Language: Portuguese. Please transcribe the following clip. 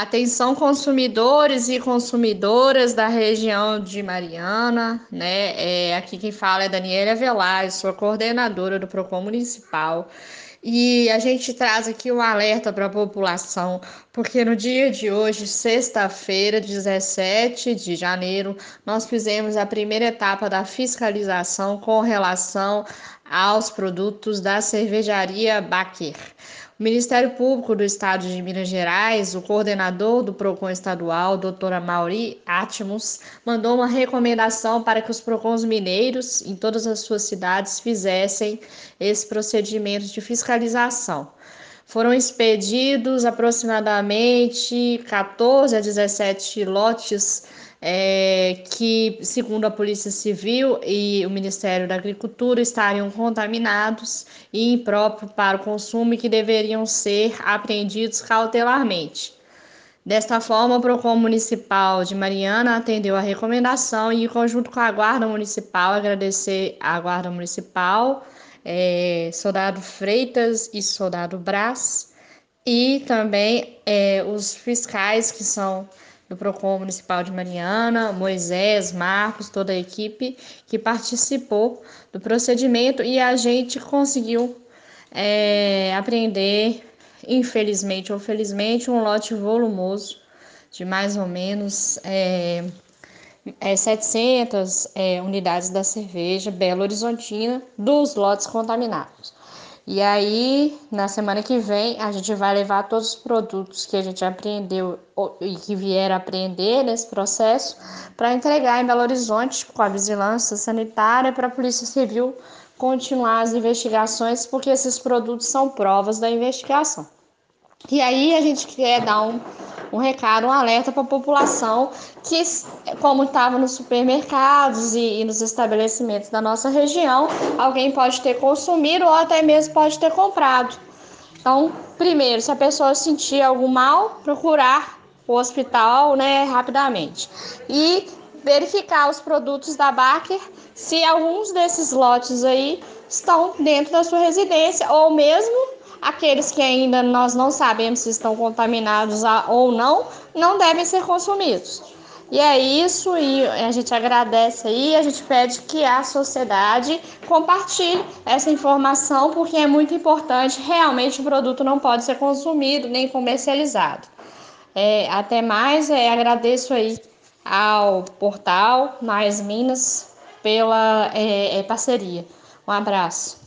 Atenção consumidores e consumidoras da região de Mariana, né? É, aqui quem fala é Daniela Velar, sou coordenadora do Procon Municipal. E a gente traz aqui um alerta para a população, porque no dia de hoje, sexta-feira, 17 de janeiro, nós fizemos a primeira etapa da fiscalização com relação aos produtos da cervejaria Baquer. O Ministério Público do Estado de Minas Gerais, o coordenador do PROCON estadual, doutora Mauri Atmos, mandou uma recomendação para que os PROCONs mineiros, em todas as suas cidades, fizessem esse procedimento de fiscalização. Foram expedidos aproximadamente 14 a 17 lotes é, que, segundo a Polícia Civil e o Ministério da Agricultura, estariam contaminados e impróprios para o consumo e que deveriam ser apreendidos cautelarmente. Desta forma, o PROCON Municipal de Mariana atendeu a recomendação e, conjunto com a Guarda Municipal, agradecer à Guarda Municipal, é, Soldado Freitas e Soldado Brás, e também é, os fiscais que são do PROCON Municipal de Mariana, Moisés, Marcos, toda a equipe que participou do procedimento e a gente conseguiu é, apreender, infelizmente ou felizmente, um lote volumoso de mais ou menos é, é, 700 é, unidades da cerveja Belo Horizontina dos lotes contaminados. E aí, na semana que vem, a gente vai levar todos os produtos que a gente aprendeu e que vier a aprender nesse processo para entregar em Belo Horizonte com a vigilância sanitária para a Polícia Civil continuar as investigações, porque esses produtos são provas da investigação. E aí a gente quer dar um um recado, um alerta para a população que, como estava nos supermercados e, e nos estabelecimentos da nossa região, alguém pode ter consumido ou até mesmo pode ter comprado. Então, primeiro, se a pessoa sentir algum mal, procurar o hospital né, rapidamente. E verificar os produtos da Baker, se alguns desses lotes aí estão dentro da sua residência ou mesmo Aqueles que ainda nós não sabemos se estão contaminados ou não, não devem ser consumidos. E é isso, e a gente agradece aí, a gente pede que a sociedade compartilhe essa informação, porque é muito importante, realmente o produto não pode ser consumido nem comercializado. É, até mais, é, agradeço aí ao portal Mais Minas pela é, é, parceria. Um abraço.